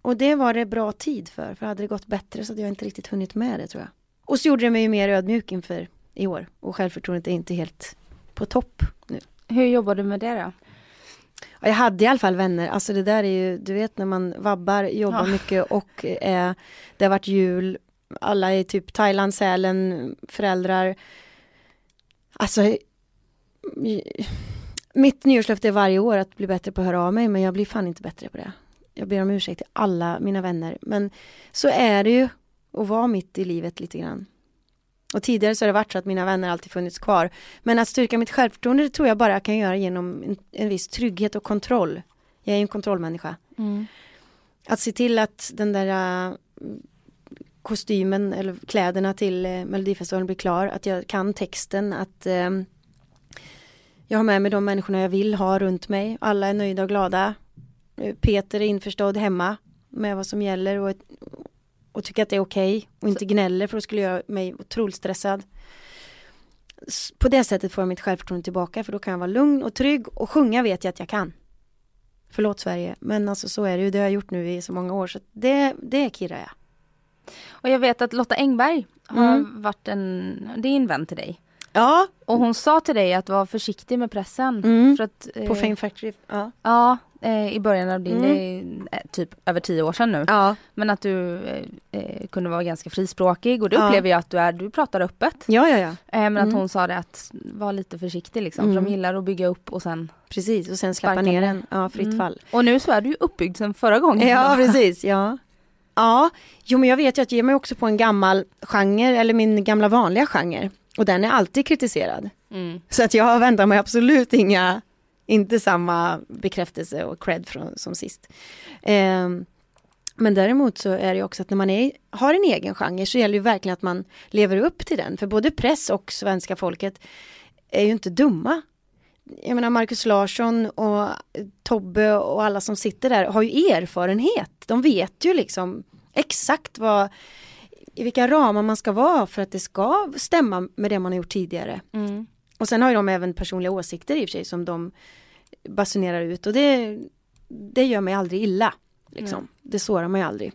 Och det var det bra tid för, för hade det gått bättre så hade jag inte riktigt hunnit med det tror jag. Och så gjorde det mig ju mer ödmjuk inför i år och självförtroendet är inte helt på topp nu. Hur jobbar du med det då? Ja, Jag hade i alla fall vänner, alltså det där är ju, du vet när man vabbar, jobbar Ja. mycket och eh, det har varit jul, alla är typ Thailand, Sälen, föräldrar. Alltså, mitt nyårslöfte är varje år att bli bättre på att höra av mig, men jag blir fan inte bättre på det. Jag ber om ursäkt till alla mina vänner, men så är det ju att vara mitt i livet lite grann. Och tidigare så har det varit så att mina vänner alltid funnits kvar. Men att styrka mitt självförtroende det tror jag bara jag kan göra genom en, en viss trygghet och kontroll. Jag är ju en kontrollmänniska. Mm. Att se till att den där äh, kostymen eller kläderna till äh, Melodifestivalen blir klar. Att jag kan texten, att äh, jag har med mig de människorna jag vill ha runt mig. Alla är nöjda och glada. Peter är införstådd hemma med vad som gäller och, och tycker att det är okej och inte gnäller för då skulle göra mig otroligt stressad. På det sättet får jag mitt självförtroende tillbaka för då kan jag vara lugn och trygg och sjunga vet jag att jag kan. Förlåt Sverige, men alltså så är det ju, det har jag gjort nu i så många år så det, det kirrar jag. Och jag vet att Lotta Engberg har Mm. varit en, det är en vän till dig. Ja, Och hon sa till dig att vara försiktig med pressen. Mm. För att, eh, på Fame Factory. Ja. Ja, eh, i början av din, Mm. eh, typ över tio år sedan nu. Ja. Men att du eh, eh, kunde vara ganska frispråkig och det Ja. upplever jag att du är, du pratar öppet. ja, ja, ja, Eh, men att Mm. hon sa det att var lite försiktig liksom, för Mm. de gillar att bygga upp och sen precis och sen släppa ner den, ja fritt Mm. fall. Och nu så är du ju uppbyggd sen förra gången. Ja, precis, ja. Ja, jo men jag vet ju att jag ger mig också på en gammal genre, eller min gamla vanliga genre. Och den är alltid kritiserad. Mm. Så att jag väntar mig absolut inga, inte samma bekräftelse och cred från, som sist. Ehm, men däremot så är det också att när man är, har en egen genre så gäller det ju verkligen att man lever upp till den. För både press och svenska folket är ju inte dumma. Jag menar Markus Larsson och Tobbe och alla som sitter där har ju erfarenhet. De vet ju liksom exakt vad, i vilka ramar man ska vara för att det ska stämma med det man har gjort tidigare. Mm. Och sen har ju de även personliga åsikter i och för sig som de basunerar ut och det, det gör mig aldrig illa. Liksom. Nej. Det sårar mig aldrig.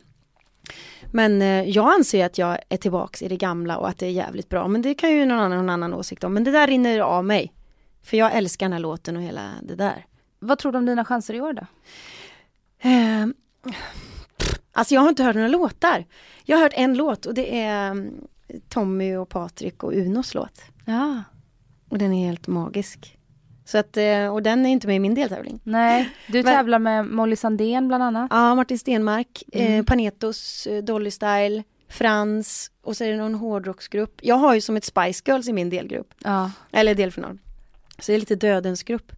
Men eh, jag anser att jag är tillbaks i det gamla och att det är jävligt bra. Men det kan ju någon annan ha en annan åsikt om. Men det där rinner av mig. För jag älskar den här låten och hela det där. Vad tror du om dina chanser i år då? Eh, alltså jag har inte hört några låtar. Jag har hört en låt och det är mm, Tommy och Patrik och Unos låt. Ja. Och den är helt magisk. Så att, eh, och den är inte med i min deltävling. Nej, du Men- tävlar med Molly Sandén bland annat. Ja, Martin Stenmark, eh, Mm. Panetos, eh, Dolly Style, Frans och så är det någon hårdrocksgrupp. Jag har ju som ett Spice Girls i min delgrupp, Ja. eller delfinal. Så det är lite dödens grupp.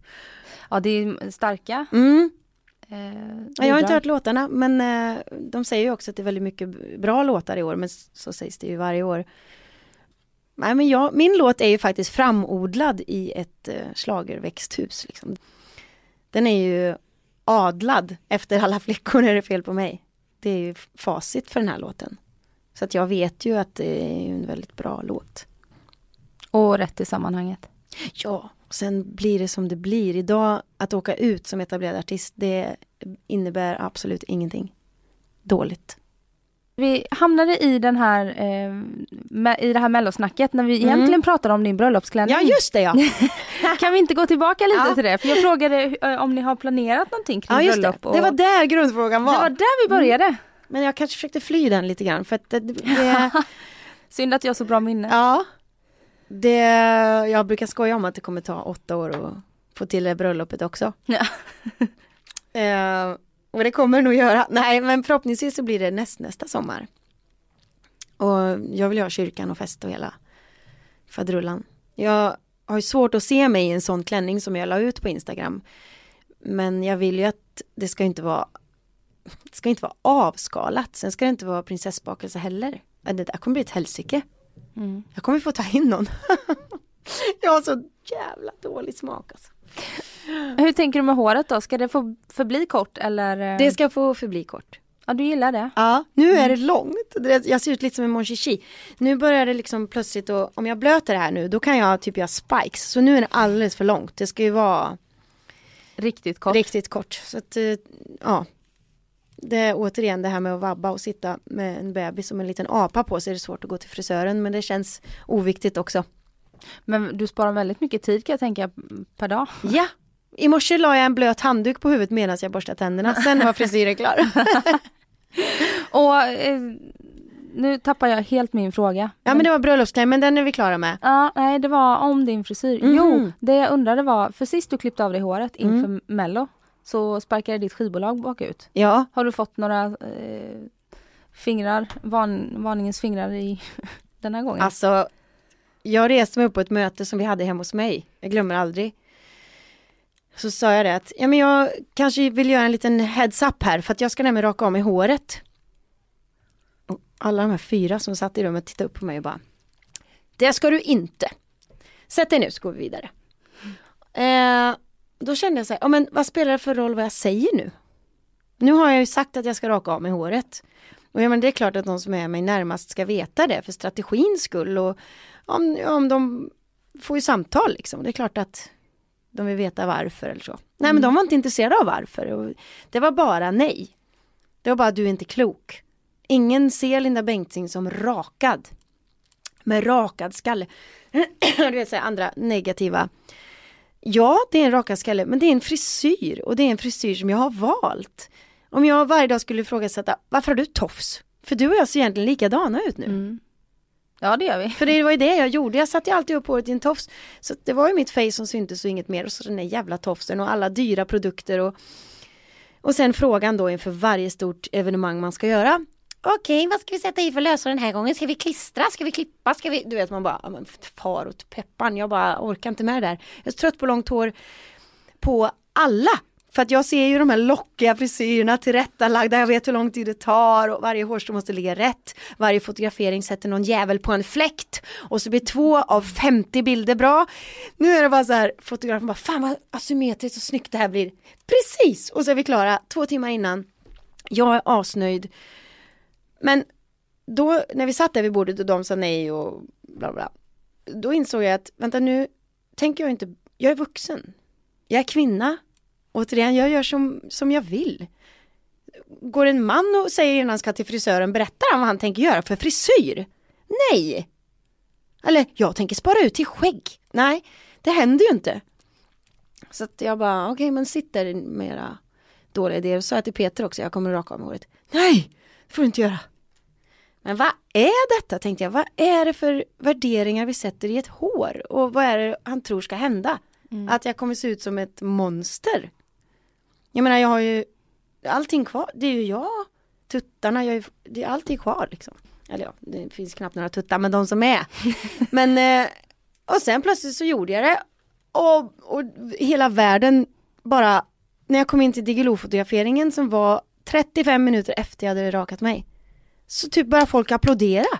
ja, det är starka. Mm. Eh, Ja, jag har inte hört låtarna men eh, de säger ju också att det är väldigt mycket bra låtar i år men så sägs det ju varje år. Nej men jag, min låt är ju faktiskt framodlad i ett eh, schlagerväxthus. Liksom. Den är ju adlad efter alla flickor är det fel på mig. Det är ju facit för den här låten. Så att jag vet ju att det är en väldigt bra låt. Och rätt i sammanhanget. Ja, sen blir det som det blir. Idag att åka ut som etablerad artist det innebär absolut ingenting dåligt. Vi hamnade i den här, eh, i det här mellosnacket när vi Mm. egentligen pratade om din bröllopsklänning. Ja just det ja! Kan vi inte gå tillbaka lite Ja. till det? För jag frågade eh, om ni har planerat någonting kring Ja just det, bröllop. och- det var där grundfrågan var. det var där vi började. Men jag kanske försökte fly den lite grann för att det, det Synd att jag har så bra minne. ja. Det, jag brukar skoja om att det kommer ta åtta år att få till det bröllopet också. Ja. Eh, och det kommer det nog göra. Nej men förhoppningsvis så blir det näst, nästa sommar. Och jag vill ha kyrkan och fest och hela faderullan. Jag har ju svårt att se mig i en sån klänning som jag la ut på Instagram. Men jag vill ju att det ska inte vara det ska inte vara avskalat. Sen ska det inte vara prinsessbakelse heller. Det där kommer bli ett helsike. Mm. Jag kommer få ta in någon. jag har så jävla dålig smak alltså. Hur tänker du med håret då? Ska det få förbli kort eller? Det ska få förbli kort. Ja du gillar det? Ja, nu är det långt. Det- Jag ser ut lite som en mon chichi. Nu börjar det liksom plötsligt och om jag blöter det här nu då kan jag typ göra spikes. Så nu är det alldeles för långt. Det ska ju vara Riktigt kort? riktigt kort. Så att, eh, ja. Det är återigen det här med att vabba och sitta med en bebis som en liten apa på sig. Det är svårt att gå till frisören men det känns oviktigt också. Men du sparar väldigt mycket tid kan jag tänka per dag. Ja, i morse la jag en blöt handduk på huvudet medan jag borstade tänderna. Sen var frisyren klar. Och eh, nu tappar jag helt min fråga. Ja men det var bröllopskläder men den är vi klara med. Ja, nej det var om din frisyr. Mhm. Jo, det jag undrade var, för sist du klippte av dig håret inför Mm. mello så sparkade ditt skivbolag bakut. Ja, Har du fått några eh, fingrar, van, varningens fingrar i den här gången? Alltså, jag reste mig upp på ett möte som vi hade hemma hos mig. Jag glömmer aldrig. Så sa jag det att, ja men jag kanske vill göra en liten heads up här för att jag ska nämligen raka av mig håret. Och alla de här fyra som satt i rummet tittade upp på mig och bara, det ska du inte. Sätt dig nu så går vi vidare. Eh, då kände jag så här, ja men vad spelar det för roll vad jag säger nu? Nu har jag ju sagt att jag ska raka av mig håret. Och ja, men det är klart att de som är mig närmast ska veta det för strategins skull och om, om de får ju samtal liksom. Det är klart att de vill veta varför eller så. Nej men de var inte intresserade av varför. Det var bara nej. Det var bara du är inte klok. Ingen ser Linda Bengtzing som rakad. Med rakad skalle. du vet här, andra negativa. Ja, det är en rakad skalle, men det är en frisyr och det är en frisyr som jag har valt. Om jag varje dag skulle ifrågasätta, varför har du tofs? För du och jag ser egentligen likadana ut nu. Mm. Ja det gör vi. För det var ju det jag gjorde, jag satte ju alltid upp håret i en tofs. Så det var ju mitt face som syntes och inget mer. Och så den där jävla tofsen och alla dyra produkter och Och sen frågan då inför varje stort evenemang man ska göra. Okej, vad ska vi sätta i för lösare den här gången? Ska vi klistra? Ska vi klippa? Ska vi? Du vet man bara, far åt peppan. Jag bara orkar inte med det där. Jag är så trött på långt hår på alla. För att jag ser ju de här lockiga frisyrerna tillrättalagda, jag vet hur lång tid det tar och varje hårstrå måste ligga rätt. Varje fotografering sätter någon jävel på en fläkt och så blir två av 50 bilder bra. Nu är det bara så här, fotografen bara, fan vad asymmetriskt och snyggt det här blir. Precis! Och så är vi klara två timmar innan. Jag är asnöjd. Men då när vi satt där vid bordet och de sa nej och bla bla. Då insåg jag att, vänta nu, tänker jag inte, jag är vuxen. Jag är kvinna. Återigen, jag gör som, som jag vill. Går en man och säger innan han ska till frisören, berättar han vad han tänker göra för frisyr? Nej! Eller, jag tänker spara ut till skägg. Nej, det händer ju inte. Så att jag bara, okej men sitt där med era dåliga idéer. Så sa jag till Peter också, jag kommer att raka av mig håret. Nej, det får du inte göra. Men vad är detta tänkte jag, vad är det för värderingar vi sätter i ett hår? Och vad är det han tror ska hända? Att jag kommer se ut som ett monster. Jag menar jag har ju allting kvar, det är ju jag. Tuttarna, jag är, det är alltid kvar liksom. Eller ja, det finns knappt några tuttar men de som är. men eh, och sen plötsligt så gjorde jag det. Och, och hela världen bara, när jag kom in till Diggiloo-fotograferingen som var 35 minuter efter jag hade rakat mig. Så typ började folk applådera.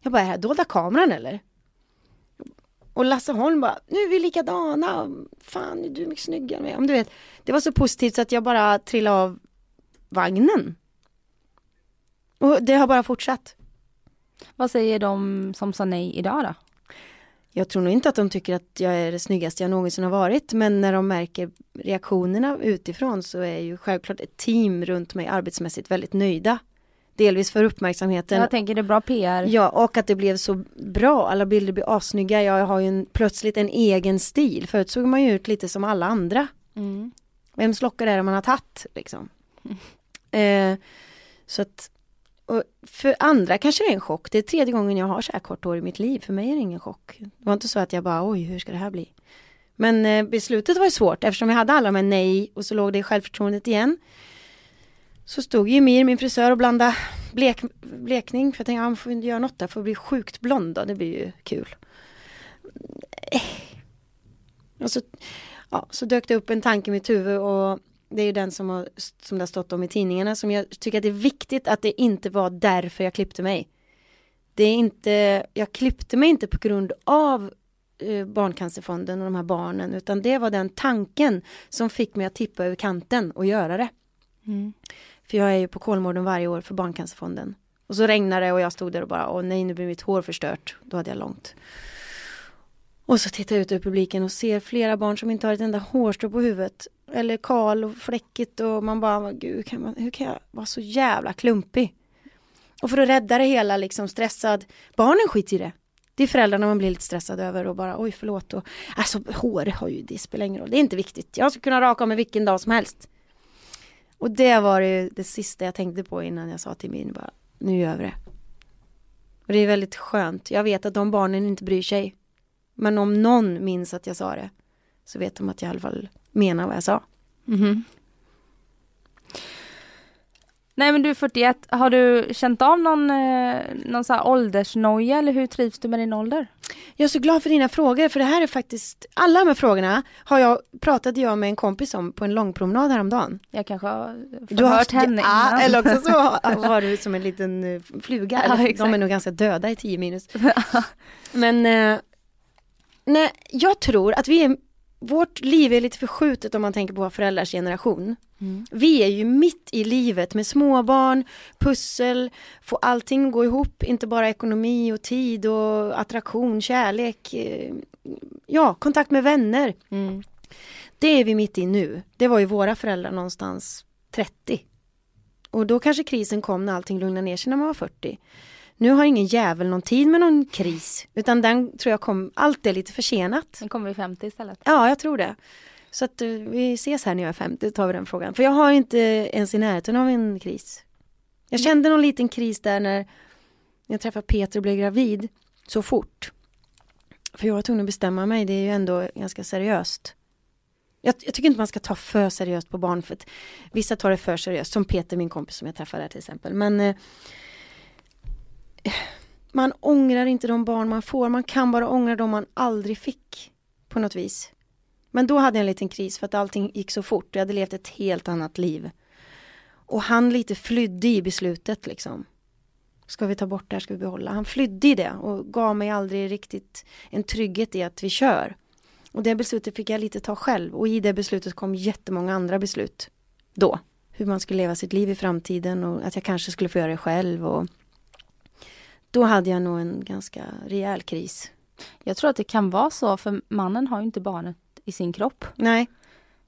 Jag bara, är det här dolda kameran eller? Och Lasse Holm bara, nu är vi likadana, fan du är mycket snyggare mig. Om du vet, det var så positivt så att jag bara trillade av vagnen. Och det har bara fortsatt. Vad säger de som sa nej idag då? Jag tror nog inte att de tycker att jag är det snyggaste jag någonsin har varit, men när de märker reaktionerna utifrån så är ju självklart ett team runt mig arbetsmässigt väldigt nöjda. Delvis för uppmärksamheten. Jag tänker det är bra PR. Ja, och att det blev så bra. Alla bilder blir assnygga. Jag har ju en, plötsligt en egen stil. Förut såg man ju ut lite som alla andra. Mm. Vems lockar är det man har tagit liksom? Eh, så att, för andra kanske det är en chock. Det är tredje gången jag har så här kort hår i mitt liv. För mig är det ingen chock. Det var inte så att jag bara, oj, hur ska det här bli? Men eh, beslutet var ju svårt eftersom jag hade alla här nej och så låg det i självförtroendet igen. Så stod ju Mir, min frisör, och blandade blek, blekning, för jag tänkte, ja, får inte göra något där för att bli sjukt blond då, det blir ju kul. Eh. Och så, ja, så dök det upp en tanke i mitt huvud och det är ju den som, har, som det har stått om i tidningarna som jag tycker att det är viktigt att det inte var därför jag klippte mig. Det är inte, jag klippte mig inte på grund av eh, Barncancerfonden och de här barnen utan det var den tanken som fick mig att tippa över kanten och göra det. Mm. För jag är ju på Kolmården varje år för Barncancerfonden. Och så regnade det och jag stod där och bara, åh nej nu blir mitt hår förstört. Då hade jag långt. Och så tittar jag ut över publiken och ser flera barn som inte har ett enda hårstrå på huvudet. Eller kal och fläckigt och man bara, gud kan man, hur kan jag vara så jävla klumpig? Och för att rädda det hela liksom stressad, barnen skiter i det. Det är föräldrarna man blir lite stressad över och bara oj förlåt. Och, alltså hår har ju, det spelar ingen roll, det är inte viktigt. Jag ska kunna raka av mig vilken dag som helst. Och det var det, det sista jag tänkte på innan jag sa till min bara, nu gör vi det. Och det är väldigt skönt. Jag vet att de barnen inte bryr sig. Men om någon minns att jag sa det så vet de att jag i alla fall menar vad jag sa. Mhm. Nej men du är 41, har du känt av någon, eh, någon så här åldersnoja eller hur trivs du med din ålder? Jag är så glad för dina frågor för det här är faktiskt, alla de här frågorna har jag, pratade jag med en kompis om på en långpromenad häromdagen. Jag kanske har Du har hört henne ja, innan. eller också så har- var du som en liten eh, fluga. Ja, de är nog ganska döda i 10 minus. Men eh, nej, jag tror att vi är, vårt liv är lite förskjutet om man tänker på våra föräldrars generation. Mm. Vi är ju mitt i livet med småbarn, pussel, få allting att gå ihop, inte bara ekonomi och tid och attraktion, kärlek, eh, ja, kontakt med vänner. Mm. Det är vi mitt i nu. Det var ju våra föräldrar någonstans 30. Och då kanske krisen kom när allting lugnade ner sig när man var 40. Nu har ingen jävel någon tid med någon kris, utan den tror jag kom, allt är lite försenat. Sen kommer vi 50 istället. Ja, jag tror det. Så att eh, vi ses här när jag är 50, tar vi den frågan. För jag har inte ens i närheten av en kris. Jag kände någon liten kris där när jag träffade Peter och blev gravid så fort. För jag var tvungen att bestämma mig, det är ju ändå ganska seriöst. Jag, jag tycker inte man ska ta för seriöst på barn för att vissa tar det för seriöst, som Peter, min kompis som jag träffade där till exempel. Men eh, man ångrar inte de barn man får, man kan bara ångra de man aldrig fick på något vis. Men då hade jag en liten kris för att allting gick så fort. Jag hade levt ett helt annat liv. Och han lite flydde i beslutet liksom. Ska vi ta bort det här, ska vi behålla? Han flydde i det och gav mig aldrig riktigt en trygghet i att vi kör. Och det beslutet fick jag lite ta själv och i det beslutet kom jättemånga andra beslut. Då. Hur man skulle leva sitt liv i framtiden och att jag kanske skulle få göra det själv och då hade jag nog en ganska rejäl kris. Jag tror att det kan vara så för mannen har ju inte barnet i sin kropp. Nej.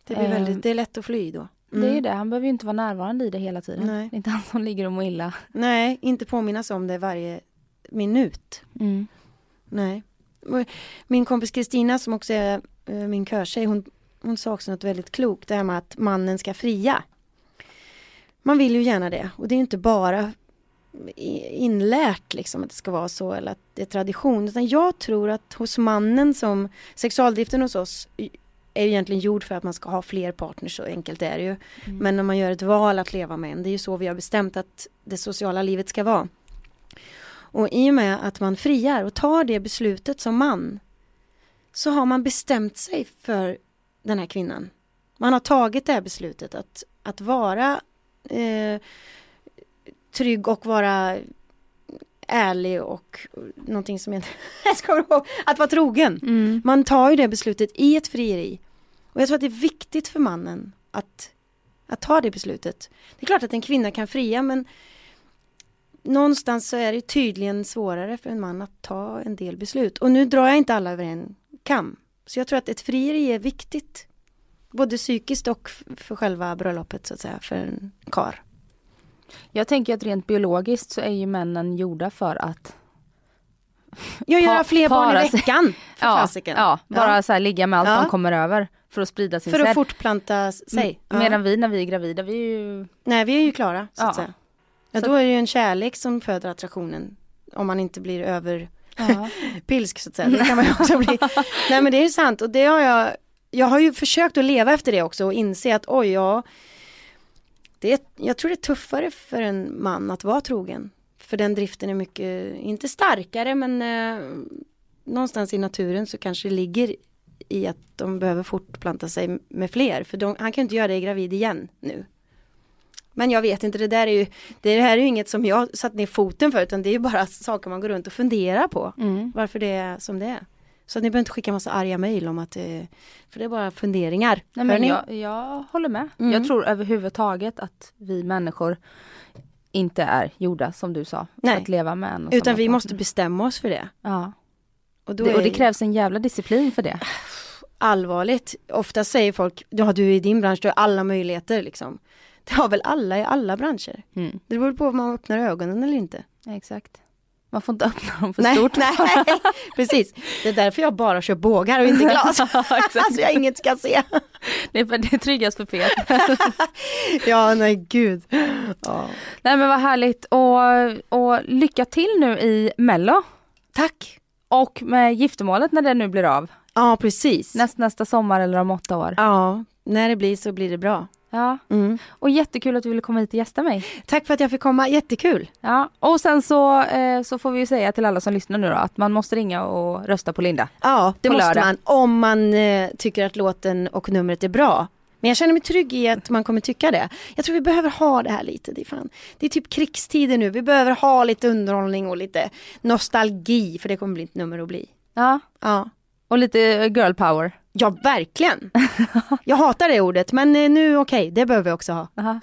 Det blir väldigt, det är lätt att fly då. Det är Mm. det, han behöver ju inte vara närvarande i det hela tiden. Nej. Det är inte han som ligger och mår illa. Nej, inte påminnas om det varje minut. Mm. Nej. Min kompis Kristina som också är eh, min körtjej, hon, hon sa också något väldigt klokt, det här med att mannen ska fria. Man vill ju gärna det och det är inte bara inlärt liksom att det ska vara så eller att det är tradition utan jag tror att hos mannen som sexualdriften hos oss är ju egentligen gjord för att man ska ha fler partners, så enkelt är det ju. Men när man gör ett val att leva med en, det är ju så vi har bestämt att det sociala livet ska vara. Och i och med att man friar och tar det beslutet som man så har man bestämt sig för den här kvinnan. Man har tagit det här beslutet att, att vara eh, trygg och vara ärlig och någonting som jag jag ska ihåg, att vara trogen. Mm. Man tar ju det beslutet i ett frieri. Och jag tror att det är viktigt för mannen att, att ta det beslutet. Det är klart att en kvinna kan fria men någonstans så är det tydligen svårare för en man att ta en del beslut. Och nu drar jag inte alla över en kam. Så jag tror att ett frieri är viktigt. Både psykiskt och för själva bröllopet så att säga, för en kar. Jag tänker att rent biologiskt så är ju männen gjorda för att Jag Pa- gör fler barn i veckan, för ja, fasiken. ja, bara Ja. så här ligga med allt Ja. de kommer över för att sprida sin För att cell. fortplanta sig. Ja. Medan vi när vi är gravida, vi är ju... Nej, vi är ju klara så att Ja. säga. Ja, då är det ju en kärlek som föder attraktionen. Om man inte blir överpilsk så att säga. Det kan man också bli. Nej men det är ju sant och det har jag, jag har ju försökt att leva efter det också och inse att oj ja, det är, jag tror det är tuffare för en man att vara trogen. För den driften är mycket, inte starkare men eh, någonstans i naturen så kanske det ligger i att de behöver fortplanta sig med fler. För de, han kan inte göra det gravid igen nu. Men jag vet inte, det där är ju, det här är ju inget som jag satt ner foten för utan det är ju bara saker man går runt och funderar på. Mm. Varför det är som det är. Så att ni behöver inte skicka massa arga mejl om att, eh, för det är bara funderingar. Nej, men jag, jag håller med. Mm. Jag tror överhuvudtaget att vi människor inte är gjorda som du sa. Nej. Att leva med en och Utan vi måste bestämma oss för det. Ja. Och, Det, och är det krävs en jävla disciplin för det. allvarligt. Ofta säger folk, ja du är i din bransch, du har alla möjligheter liksom. Det har väl alla i alla branscher. Mm. Det beror på om man öppnar ögonen eller inte. Exakt. Man får inte öppna dem för nej, stort. nej, precis. Det är därför jag bara kör bågar och inte glas. alltså jag inget ska se. Det är, det är tryggast för Peter. Ja, nej gud. Ja. Nej men vad härligt och, och lycka till nu i Mello. Tack. Och med giftermålet när det nu blir av. Ja, precis. Näst, nästa sommar eller om åtta år. Ja, när det blir så blir det bra. Ja. Mm. Och jättekul att du ville komma hit och gästa mig. Tack för att jag fick komma, jättekul. Ja. Och sen så, eh, så får vi ju säga till alla som lyssnar nu då att man måste ringa och rösta på Linda. Ja, det På måste lördag. man om man eh, tycker att låten och numret är bra. Men jag känner mig trygg i att man kommer tycka det. Jag tror vi behöver ha det här lite. Det är, fan, det är typ krigstider nu. Vi behöver ha lite underhållning och lite nostalgi. För det kommer bli ett nummer att bli. Ja. Ja, Och lite girl power. ja verkligen. Jag hatar det ordet men eh, nu okej, det behöver vi också ha. Aha.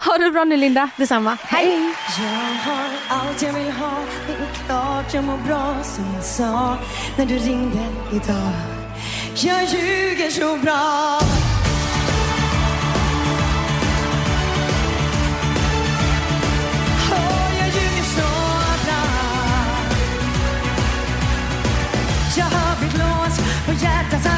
Ha det bra nu Linda. Detsamma. Hej! Jag har allt jag vill ha, det är klart jag mår bra som jag sa när du ringde idag. Jag ljuger så bra. Låst på hjärtats alla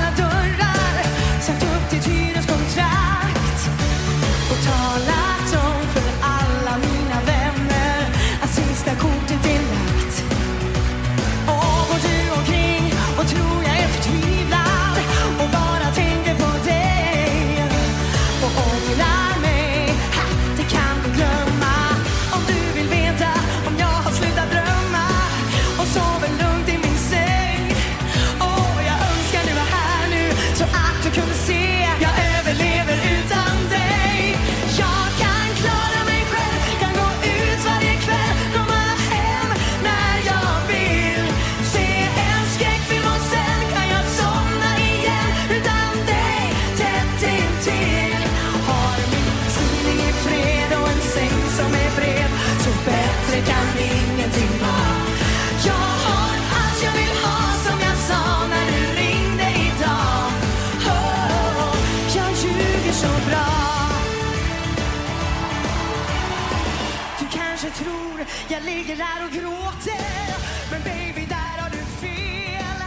ligger här och gråter Men baby, där har du fel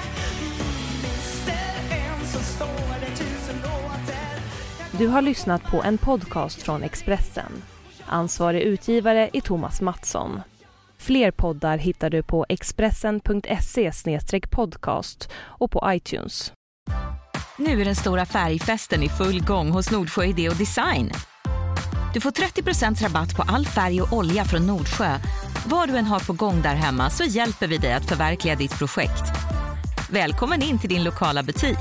Mister en så står det tusen låter Du har lyssnat på en podcast från Expressen. Ansvarig utgivare är Thomas Mattsson. Fler poddar hittar du på expressen.se podcast och på iTunes. Nu är den stora färgfesten i full gång hos Nordsjö Idé och Design. Du får 30% rabatt på all färg och olja från Nordsjö. Vad du än har på gång där hemma så hjälper vi dig att förverkliga ditt projekt. Välkommen in till din lokala butik.